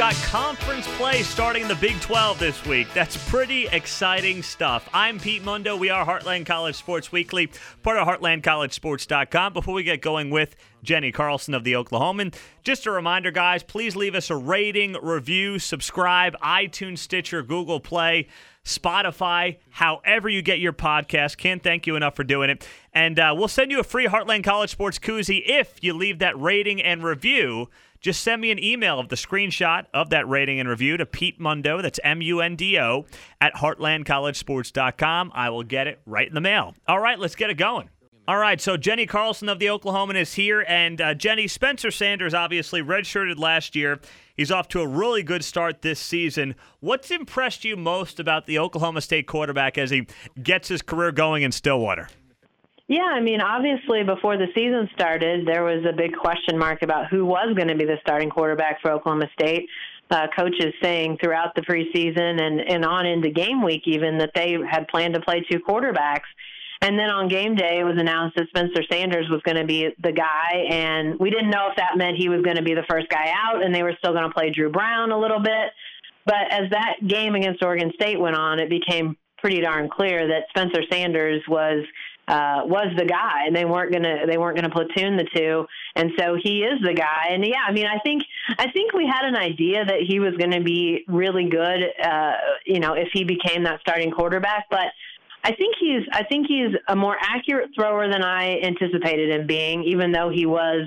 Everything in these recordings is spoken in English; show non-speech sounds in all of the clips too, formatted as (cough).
got conference play starting in the Big 12 this week. That's pretty exciting stuff. I'm Pete Mundo. We are Heartland College Sports Weekly, part of HeartlandCollegeSports.com. Before we get going with Jenni Carlson of the Oklahoman, just a reminder, guys, please leave us a rating, review, subscribe, iTunes, Stitcher, Google Play. Spotify, however you get your podcast. Can't thank you enough for doing it. And uh, we'll send you a free Heartland College Sports koozie if you leave that rating and review just send me an email of the screenshot of that rating and review to Pete Mundo, that's M U N D O, at heartlandcollegesports.com. I will get it right in the mail. All right, let's get it going. All right, so Jenni Carlson of the Oklahoman is here. And uh, Jenni, Spencer Sanders obviously redshirted last year. He's off to a really good start this season. What's impressed you most about the Oklahoma State quarterback as he gets his career going in Stillwater? Yeah, I mean, obviously, before the season started, there was a big question mark about who was going to be the starting quarterback for Oklahoma State. Uh, coaches saying throughout the preseason and, and on into game week, even that they had planned to play two quarterbacks. And then on game day, it was announced that Spencer Sanders was going to be the guy, and we didn't know if that meant he was going to be the first guy out, and they were still going to play Dru Brown a little bit. But as that game against Oregon State went on, it became pretty darn clear that Spencer Sanders was uh, was the guy, and they weren't gonna they weren't gonna platoon the two, and so he is the guy. And yeah, I mean, I think I think we had an idea that he was going to be really good, uh, you know, if he became that starting quarterback, but. I think he's I think he's a more accurate thrower than I anticipated him being, even though he was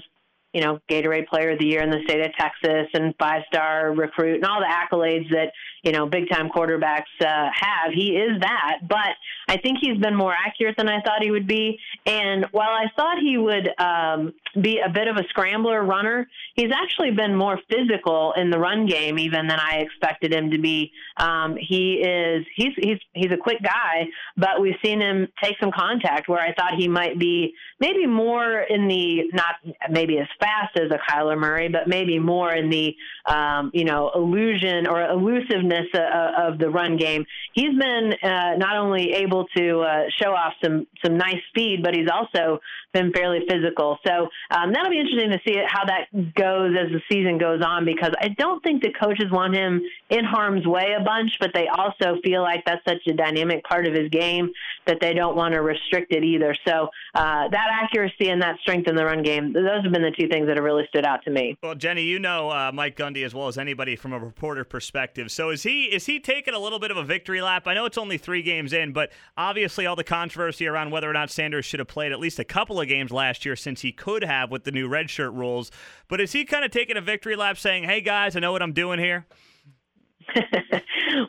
you know, Gatorade Player of the Year in the state of Texas and five star recruit and all the accolades that, you know, big time quarterbacks uh, have. He is that. But I think he's been more accurate than I thought he would be. And while I thought he would um, be a bit of a scrambler runner, he's actually been more physical in the run game even than I expected him to be. Um, he is, he's, he's, he's a quick guy, but we've seen him take some contact where I thought he might be maybe more in the, not maybe as fast as a Kyler Murray, but maybe more in the um, you know illusion or elusiveness uh, of the run game. He's been uh, not only able to uh, show off some some nice speed, but he's also been fairly physical. So um, that'll be interesting to see how that goes as the season goes on because I don't think the coaches want him in harm's way a bunch, but they also feel like that's such a dynamic part of his game that they don't want to restrict it either. So uh, that accuracy and that strength in the run game, those have been the two things that have really stood out to me. Well, Jenni, you know uh, Mike Gundy as well as anybody from a reporter perspective. So is he is he taking a little bit of a victory lap? I know it's only three games in, but obviously all the controversy around whether or not Sanders should have played at least a couple of of games last year since he could have with the new redshirt rules. But is he kind of taking a victory lap saying, hey, guys, I know what I'm doing here? (laughs)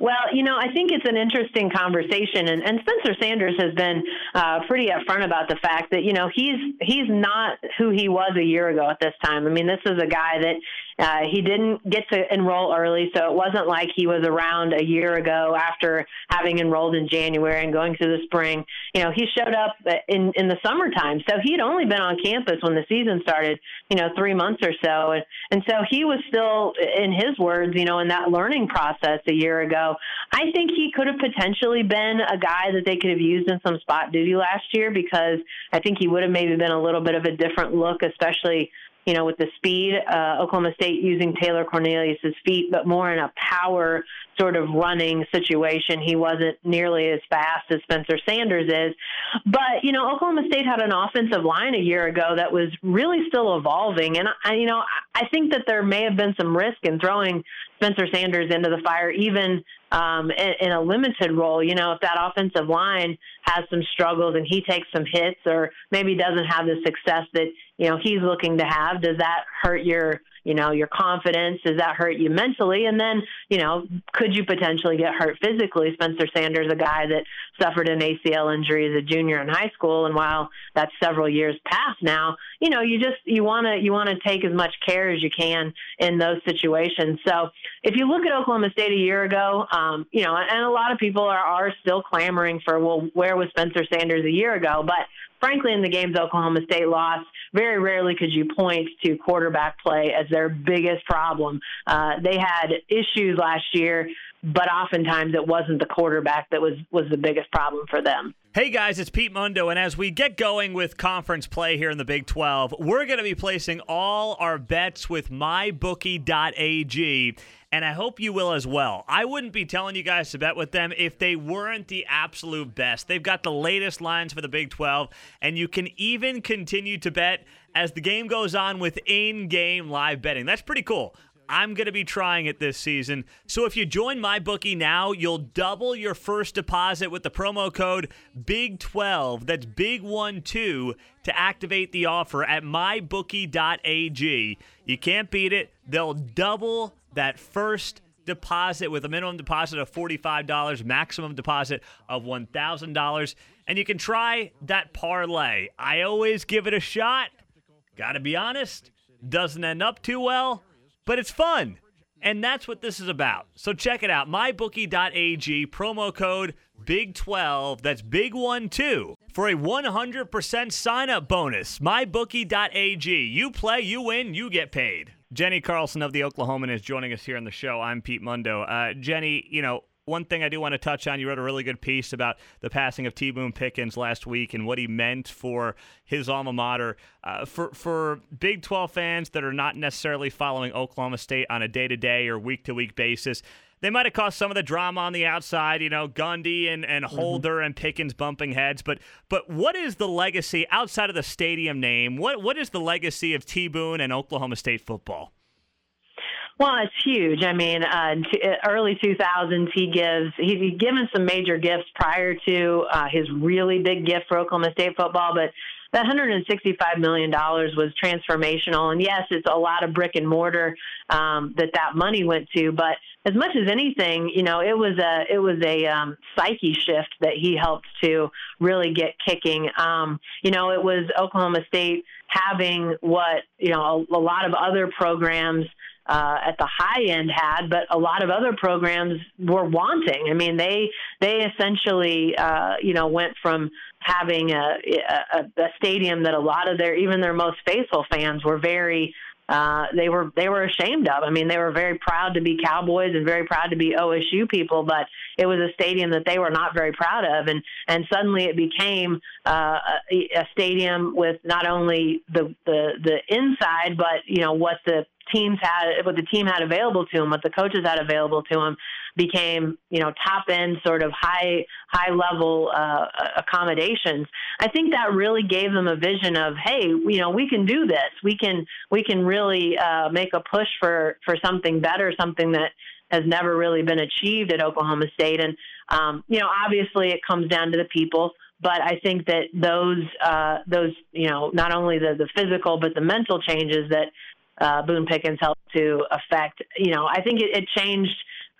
well, you know, I think it's an interesting conversation, and, and Spencer Sanders has been uh, pretty upfront about the fact that you know he's he's not who he was a year ago at this time. I mean, this is a guy that uh, he didn't get to enroll early, so it wasn't like he was around a year ago after having enrolled in January and going through the spring. You know, he showed up in in the summertime, so he had only been on campus when the season started. You know, three months or so, and and so he was still, in his words, you know, in that learning process a year ago. I think he could have potentially been a guy that they could have used in some spot duty last year because I think he would have maybe been a little bit of a different look, especially you know, with the speed, uh, Oklahoma State using Taylor Cornelius's feet, but more in a power sort of running situation. He wasn't nearly as fast as Spencer Sanders is. But, you know, Oklahoma State had an offensive line a year ago that was really still evolving. And, I, you know, I think that there may have been some risk in throwing Spencer Sanders into the fire, even um, in, in a limited role. You know, if that offensive line has some struggles and he takes some hits or maybe doesn't have the success that, you know, he's looking to have, does that hurt your you know, your confidence? Does that hurt you mentally? And then, you know, could you potentially get hurt physically? Spencer Sanders, a guy that suffered an ACL injury as a junior in high school, and while that's several years past now, you know, you just you want to you want to take as much care as you can in those situations. So if you look at Oklahoma State a year ago, um, you know, and a lot of people are are still clamoring for, well, where was Spencer Sanders a year ago? But frankly, in the games Oklahoma State lost, very rarely could you point to quarterback play as their biggest problem. Uh, they had issues last year but oftentimes it wasn't the quarterback that was was the biggest problem for them. Hey guys, it's Pete Mundo, and as we get going with conference play here in the Big 12, we're going to be placing all our bets with mybookie.ag, and I hope you will as well. I wouldn't be telling you guys to bet with them if they weren't the absolute best. They've got the latest lines for the Big 12, and you can even continue to bet as the game goes on with in game live betting. That's pretty cool. I'm going to be trying it this season. So if you join my bookie now, you'll double your first deposit with the promo code BIG12. That's big one two to activate the offer at mybookie.ag. You can't beat it. They'll double that first deposit with a minimum deposit of $45, maximum deposit of $1,000. And you can try that parlay. I always give it a shot. Got to be honest, doesn't end up too well but it's fun. And that's what this is about. So check it out. MyBookie.ag, promo code BIG12. That's big one too. For a 100% sign up bonus. MyBookie.ag. You play, you win, you get paid. Jenni Carlson of the Oklahoman is joining us here on the show. I'm Pete Mundo. Uh, Jenni, you know, one thing I do want to touch on, you wrote a really good piece about the passing of T. Boone Pickens last week and what he meant for his alma mater. Uh, for for Big 12 fans that are not necessarily following Oklahoma State on a day to day or week to week basis, they might have caused some of the drama on the outside, you know, Gundy and, and mm-hmm. Holder mm-hmm. and Pickens bumping heads. But but what is the legacy outside of the stadium name? What what is the legacy of T. Boone and Oklahoma State football? Well, it's huge. I mean, uh, uh, early 2000s, he gives he's given some major gifts prior to uh, his really big gift for Oklahoma State football, but that 165 million dollars was transformational. And yes, it's a lot of brick and mortar um, that that money went to, but as much as anything, you know, it was a it was a um, psyche shift that he helped to really get kicking. Um, you know, it was Oklahoma State having what you know a, a lot of other programs uh, at the high end had, but a lot of other programs were wanting. I mean, they they essentially uh, you know went from having a, a, a stadium that a lot of their even their most faithful fans were very uh, they were they were ashamed of. I mean, they were very proud to be Cowboys and very proud to be OSU people, but it was a stadium that they were not very proud of, and and suddenly it became uh, a, a stadium with not only the the the inside, but you know what the teams had, what the team had available to them, what the coaches had available to them, became you know top end sort of high high level uh, accommodations. I think that really gave them a vision of hey, you know we can do this. We can we can really uh, make a push for for something better, something that has never really been achieved at Oklahoma State. And um, you know obviously it comes down to the people but I think that those uh, those you know not only the the physical but the mental changes that uh, Boone Pickens helped to affect. You know, I think it, it changed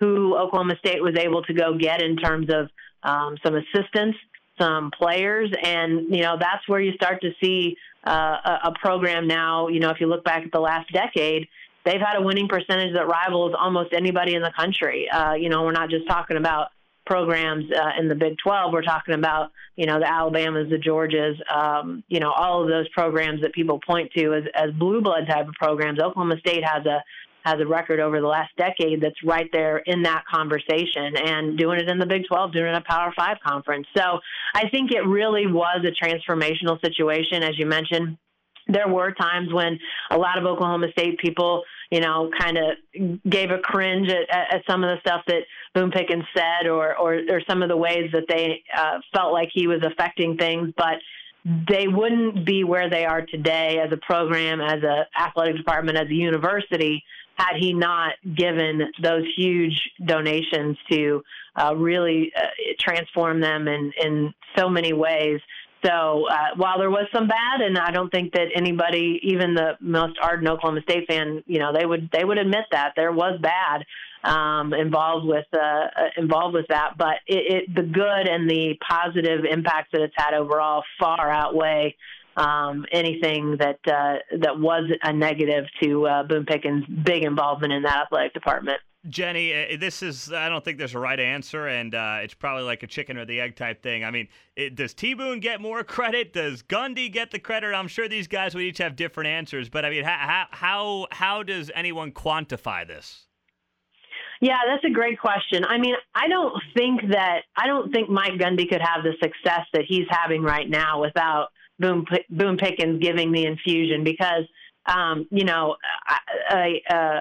who Oklahoma State was able to go get in terms of um, some assistance, some players, and you know that's where you start to see uh, a, program now. You know, if you look back at the last decade, they've had a winning percentage that rivals almost anybody in the country. Uh, you know, we're not just talking about programs uh, in the Big 12. We're talking about, you know, the Alabamas, the Georgias, um, you know, all of those programs that people point to as, as blue blood type of programs. Oklahoma State has a has a record over the last decade that's right there in that conversation and doing it in the Big 12, doing it in a Power 5 conference. So I think it really was a transformational situation, as you mentioned. There were times when a lot of Oklahoma State people you know, kind of gave a cringe at, at, some of the stuff that Boone Pickens said, or or, or some of the ways that they uh, felt like he was affecting things, but they wouldn't be where they are today as a program, as a athletic department, as a university, had he not given those huge donations to uh, really uh, transform them in in so many ways. So uh, while there was some bad, and I don't think that anybody, even the most ardent Oklahoma State fan, you know, they would they would admit that there was bad um, involved with uh, uh, involved with that. But it, it, the good and the positive impacts that it's had overall far outweigh um, anything that uh, that was a negative to uh, Boone Pickens' big involvement in that athletic department. Jenni, uh, this is, I don't think there's a right answer, and uh, it's probably like a chicken or the egg type thing. I mean, it, does T Boone get more credit? Does Gundy get the credit? I'm sure these guys would each have different answers, but I mean, how, how, how does anyone quantify this? Yeah, that's a great question. I mean, I don't think that I don't think Mike Gundy could have the success that he's having right now without Boone Boone Pickens giving the infusion because um, you know a, a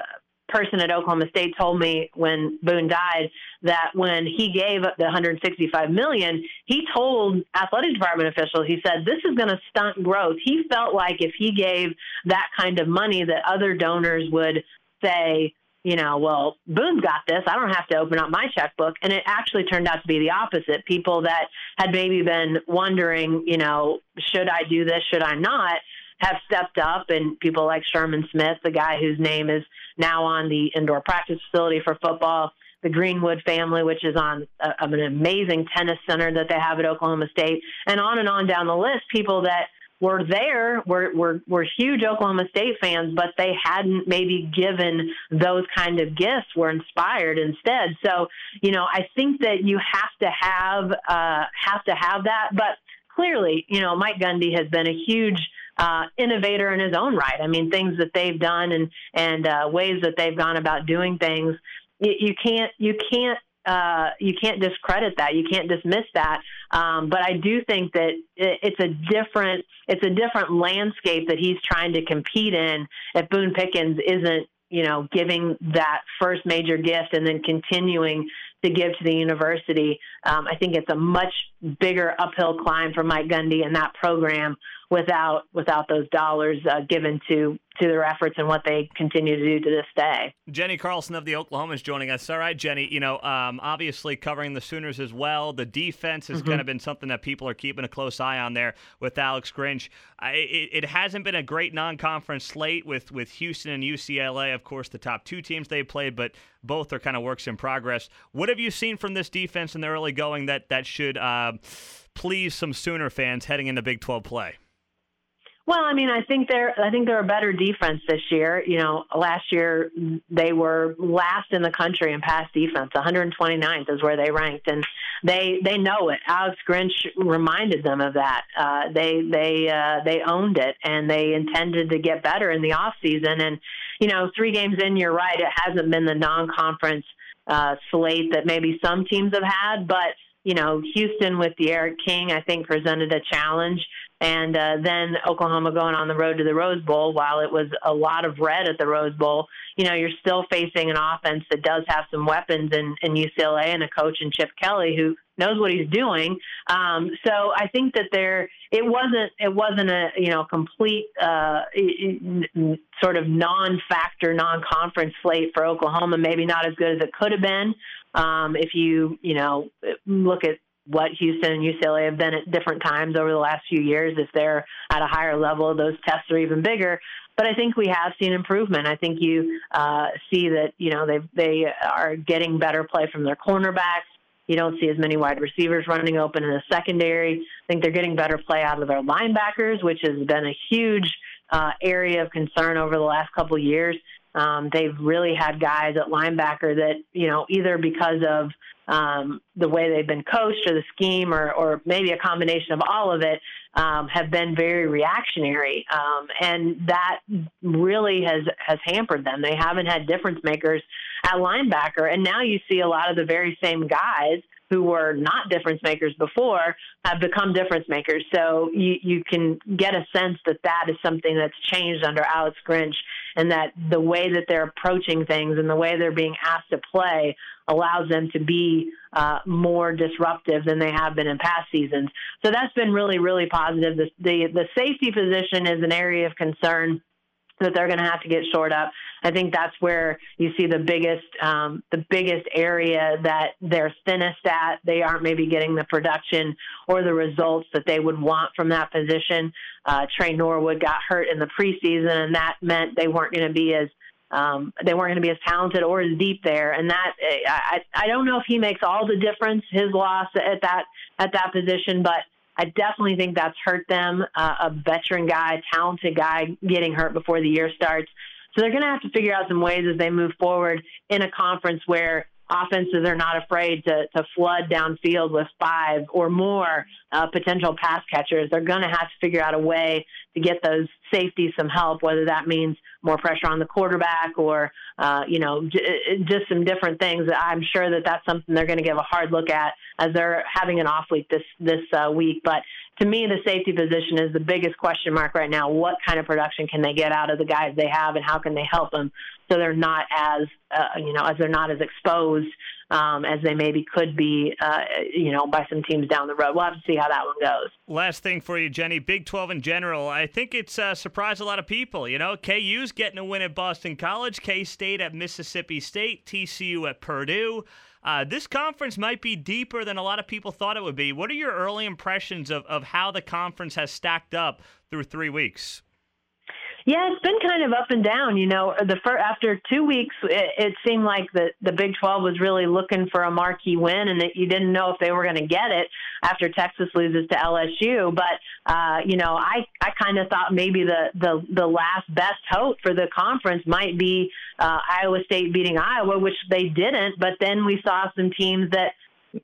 person at Oklahoma State told me when Boone died that when he gave up the 165 million, he told athletic department officials, he said, "This is going to stunt growth." He felt like if he gave that kind of money, that other donors would say, you know, well, Boone's got this. I don't have to open up my checkbook. And it actually turned out to be the opposite. People that had maybe been wondering, you know, should I do this? Should I not? Have stepped up, and people like Sherman Smith, the guy whose name is now on the indoor practice facility for football, the Greenwood family, which is on a, an amazing tennis center that they have at Oklahoma State, and on and on down the list. People that were there, were, were, were huge Oklahoma State fans, but they hadn't maybe given those kind of gifts, were inspired instead. So, you know, I think that you have to have, uh, have to have that. But clearly, you know, Mike Gundy has been a huge uh, innovator in his own right. I mean, things that they've done and, and uh, ways that they've gone about doing things. You, you can't, you can't uh, you can't discredit that. You can't dismiss that. Um, but I do think that it's a different it's a different landscape that he's trying to compete in. If Boone Pickens isn't you know giving that first major gift and then continuing to give to the university, um, I think it's a much bigger uphill climb for Mike Gundy and that program without without those dollars uh, given to to their efforts and what they continue to do to this day. Jenni Carlson of the Oklahoman is joining us. All right, Jenni. you know, um, obviously covering the Sooners as well. The defense has mm-hmm. kind of been something that people are keeping a close eye on there with Alex Grinch. I, it, it, hasn't been a great non-conference slate with with Houston and UCLA, of course, the top two teams they played, but both are kind of works in progress. What have you seen from this defense in the early going that that should uh, please some Sooner fans heading into Big 12 play? Well, I mean, I think they're I think they're a better defense this year. You know, last year they were last in the country in pass defense. 129th is where they ranked, and they they know it. Alex Grinch reminded them of that. Uh, they they uh, they owned it, and they intended to get better in the off season. And you know, three games in, you're right. It hasn't been the non-conference uh, slate that maybe some teams have had, but you know, Houston with D'Eriq King, I think, presented a challenge and uh, then Oklahoma going on the road to the Rose Bowl. While it was a lot of red at the Rose Bowl, you know you're still facing an offense that does have some weapons in, in UCLA and a coach in Chip Kelly who knows what he's doing. Um, so I think that there it wasn't it wasn't a you know complete uh, sort of non-factor non-conference slate for Oklahoma. Maybe not as good as it could have been. Um, if you you know look at what Houston and UCLA have been at different times over the last few years. If they're at a higher level, those tests are even bigger. But I think we have seen improvement. I think you uh, see that you know they they are getting better play from their cornerbacks. You don't see as many wide receivers running open in the secondary. I think they're getting better play out of their linebackers, which has been a huge uh, area of concern over the last couple of years. Um, they've really had guys at linebacker that, you know, either because of um, the way they've been coached or the scheme or, or maybe a combination of all of it, um, have been very reactionary. Um, and that really has, has hampered them. They haven't had difference makers at linebacker. And now you see a lot of the very same guys who were not difference makers before have become difference makers. So you, you can get a sense that that is something that's changed under Alex Grinch and that the way that they're approaching things and the way they're being asked to play allows them to be uh, more disruptive than they have been in past seasons. So that's been really, really positive. The, the, the safety position is an area of concern that they're going to have to get shored up. I think that's where you see the biggest um, the biggest area that they're thinnest at. They aren't maybe getting the production or the results that they would want from that position. Uh, Tre Norwood got hurt in the preseason, and that meant they weren't going to be as um, they weren't going to be as talented or as deep there, and that I, I don't know if he makes all the difference his loss at that at that position, but I definitely think that's hurt them. Uh, a veteran guy, talented guy, getting hurt before the year starts. So they're going to have to figure out some ways as they move forward in a conference where offenses are not afraid to, to flood downfield with five or more uh, potential pass catchers. They're going to have to figure out a way to get those safeties some help, whether that means more pressure on the quarterback or, uh, you know, j- just some different things. I'm sure that that's something they're going to give a hard look at as they're having an off week this this uh, week. But to me, the safety position is the biggest question mark right now. What kind of production can they get out of the guys they have, and how can they help them so they're not as uh, you know as they're not as exposed um, as they maybe could be, uh, you know, by some teams down the road. We'll have to see how that one goes. Last thing for you, Jenni. Big 12 in general. I think it's uh, surprised a lot of people. You know, KU's getting a win at Boston College, K State at Mississippi State, TCU at Purdue. Uh, this conference might be deeper than a lot of people thought it would be. What are your early impressions of, of how the conference has stacked up through three weeks? Yeah, it's been kind of up and down. You know, the first, after two weeks, it, it seemed like the the Big Twelve was really looking for a marquee win, and that you didn't know if they were going to get it after Texas loses to LSU. But uh, you know, I I kind of thought maybe the the the last best hope for the conference might be uh, Iowa State beating Iowa, which they didn't. But then we saw some teams that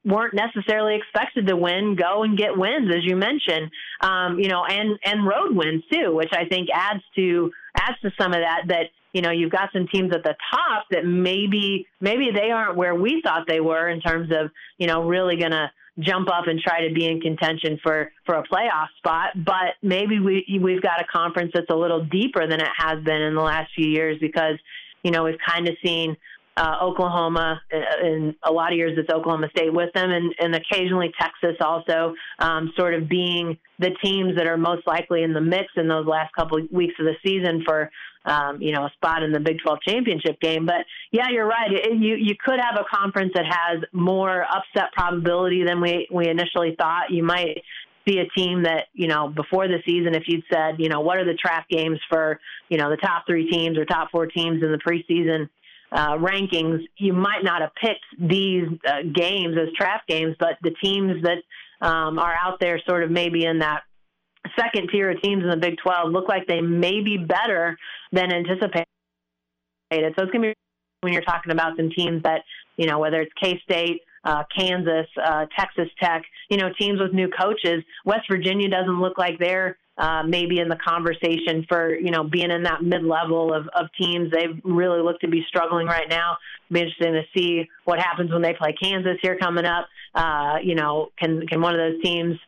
weren't necessarily expected to win go and get wins, as you mentioned, um, you know, and and road wins too, which I think adds to adds to some of that. That you know you've got some teams at the top that maybe maybe they aren't where we thought they were in terms of you know really going to jump up and try to be in contention for for a playoff spot but maybe we we've got a conference that's a little deeper than it has been in the last few years because you know we've kind of seen uh, Oklahoma. In a lot of years, it's Oklahoma State with them, and, and occasionally Texas also, um, sort of being the teams that are most likely in the mix in those last couple of weeks of the season for, um, you know, a spot in the Big 12 championship game. But yeah, you're right. It, you you could have a conference that has more upset probability than we we initially thought. You might see a team that, you know, before the season, if you'd said, you know, what are the trap games for, you know, the top three teams or top four teams in the preseason, uh, rankings, you might not have picked these uh, games as trap games, but the teams that um, are out there, sort of maybe in that second tier of teams in the Big 12, look like they may be better than anticipated. So it's going to be when you're talking about some teams that, you know, whether it's K State, uh, Kansas, uh, Texas Tech, you know, teams with new coaches. West Virginia doesn't look like they're uh, maybe in the conversation for you know being in that mid level of, of teams. They really look to be struggling right now. Be interesting to see what happens when they play Kansas here coming up. Uh, you know, can can one of those teams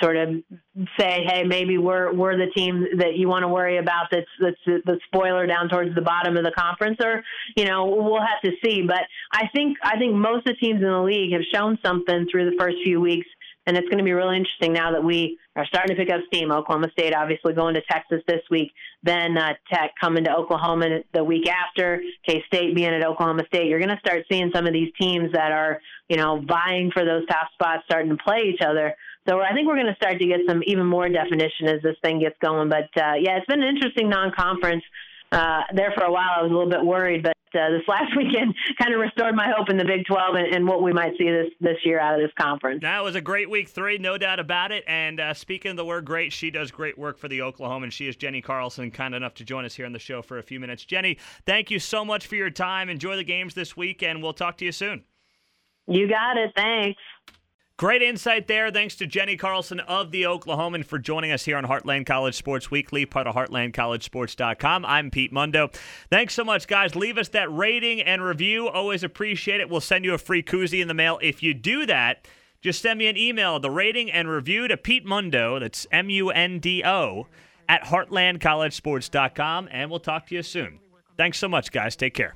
sort of say, hey, maybe we're we're the team that you want to worry about that's that's the spoiler down towards the bottom of the conference, or you know, we'll have to see. But I think I think most of the teams in the league have shown something through the first few weeks and it's going to be really interesting now that we are starting to pick up steam. Oklahoma State obviously going to Texas this week, then uh, Tech coming to Oklahoma the week after, K State being at Oklahoma State. You're going to start seeing some of these teams that are, you know, vying for those top spots starting to play each other. So I think we're going to start to get some even more definition as this thing gets going. But uh, yeah, it's been an interesting non-conference. Uh, there for a while, I was a little bit worried, but uh, this (laughs) last weekend kind of restored my hope in the Big 12 and, and, what we might see this this year out of this conference. That was a great week three, no doubt about it. And uh, speaking of the word great, she does great work for the Oklahoman, and she is Jenni Carlson, kind enough to join us here on the show for a few minutes. Jenni, thank you so much for your time. Enjoy the games this week, and we'll talk to you soon. You got it. Thanks. Great insight there. Thanks to Jenni Carlson of the Oklahoman for joining us here on Heartland College Sports Weekly, part of HeartlandCollegeSports.com. I'm Pete Mundo. Thanks so much, guys. Leave us that rating and review. Always appreciate it. We'll send you a free koozie in the mail. If you do that, just send me an email, the rating and review to Pete Mundo, that's M U N D O, at HeartlandCollegeSports.com, and we'll talk to you soon. Thanks so much, guys. Take care.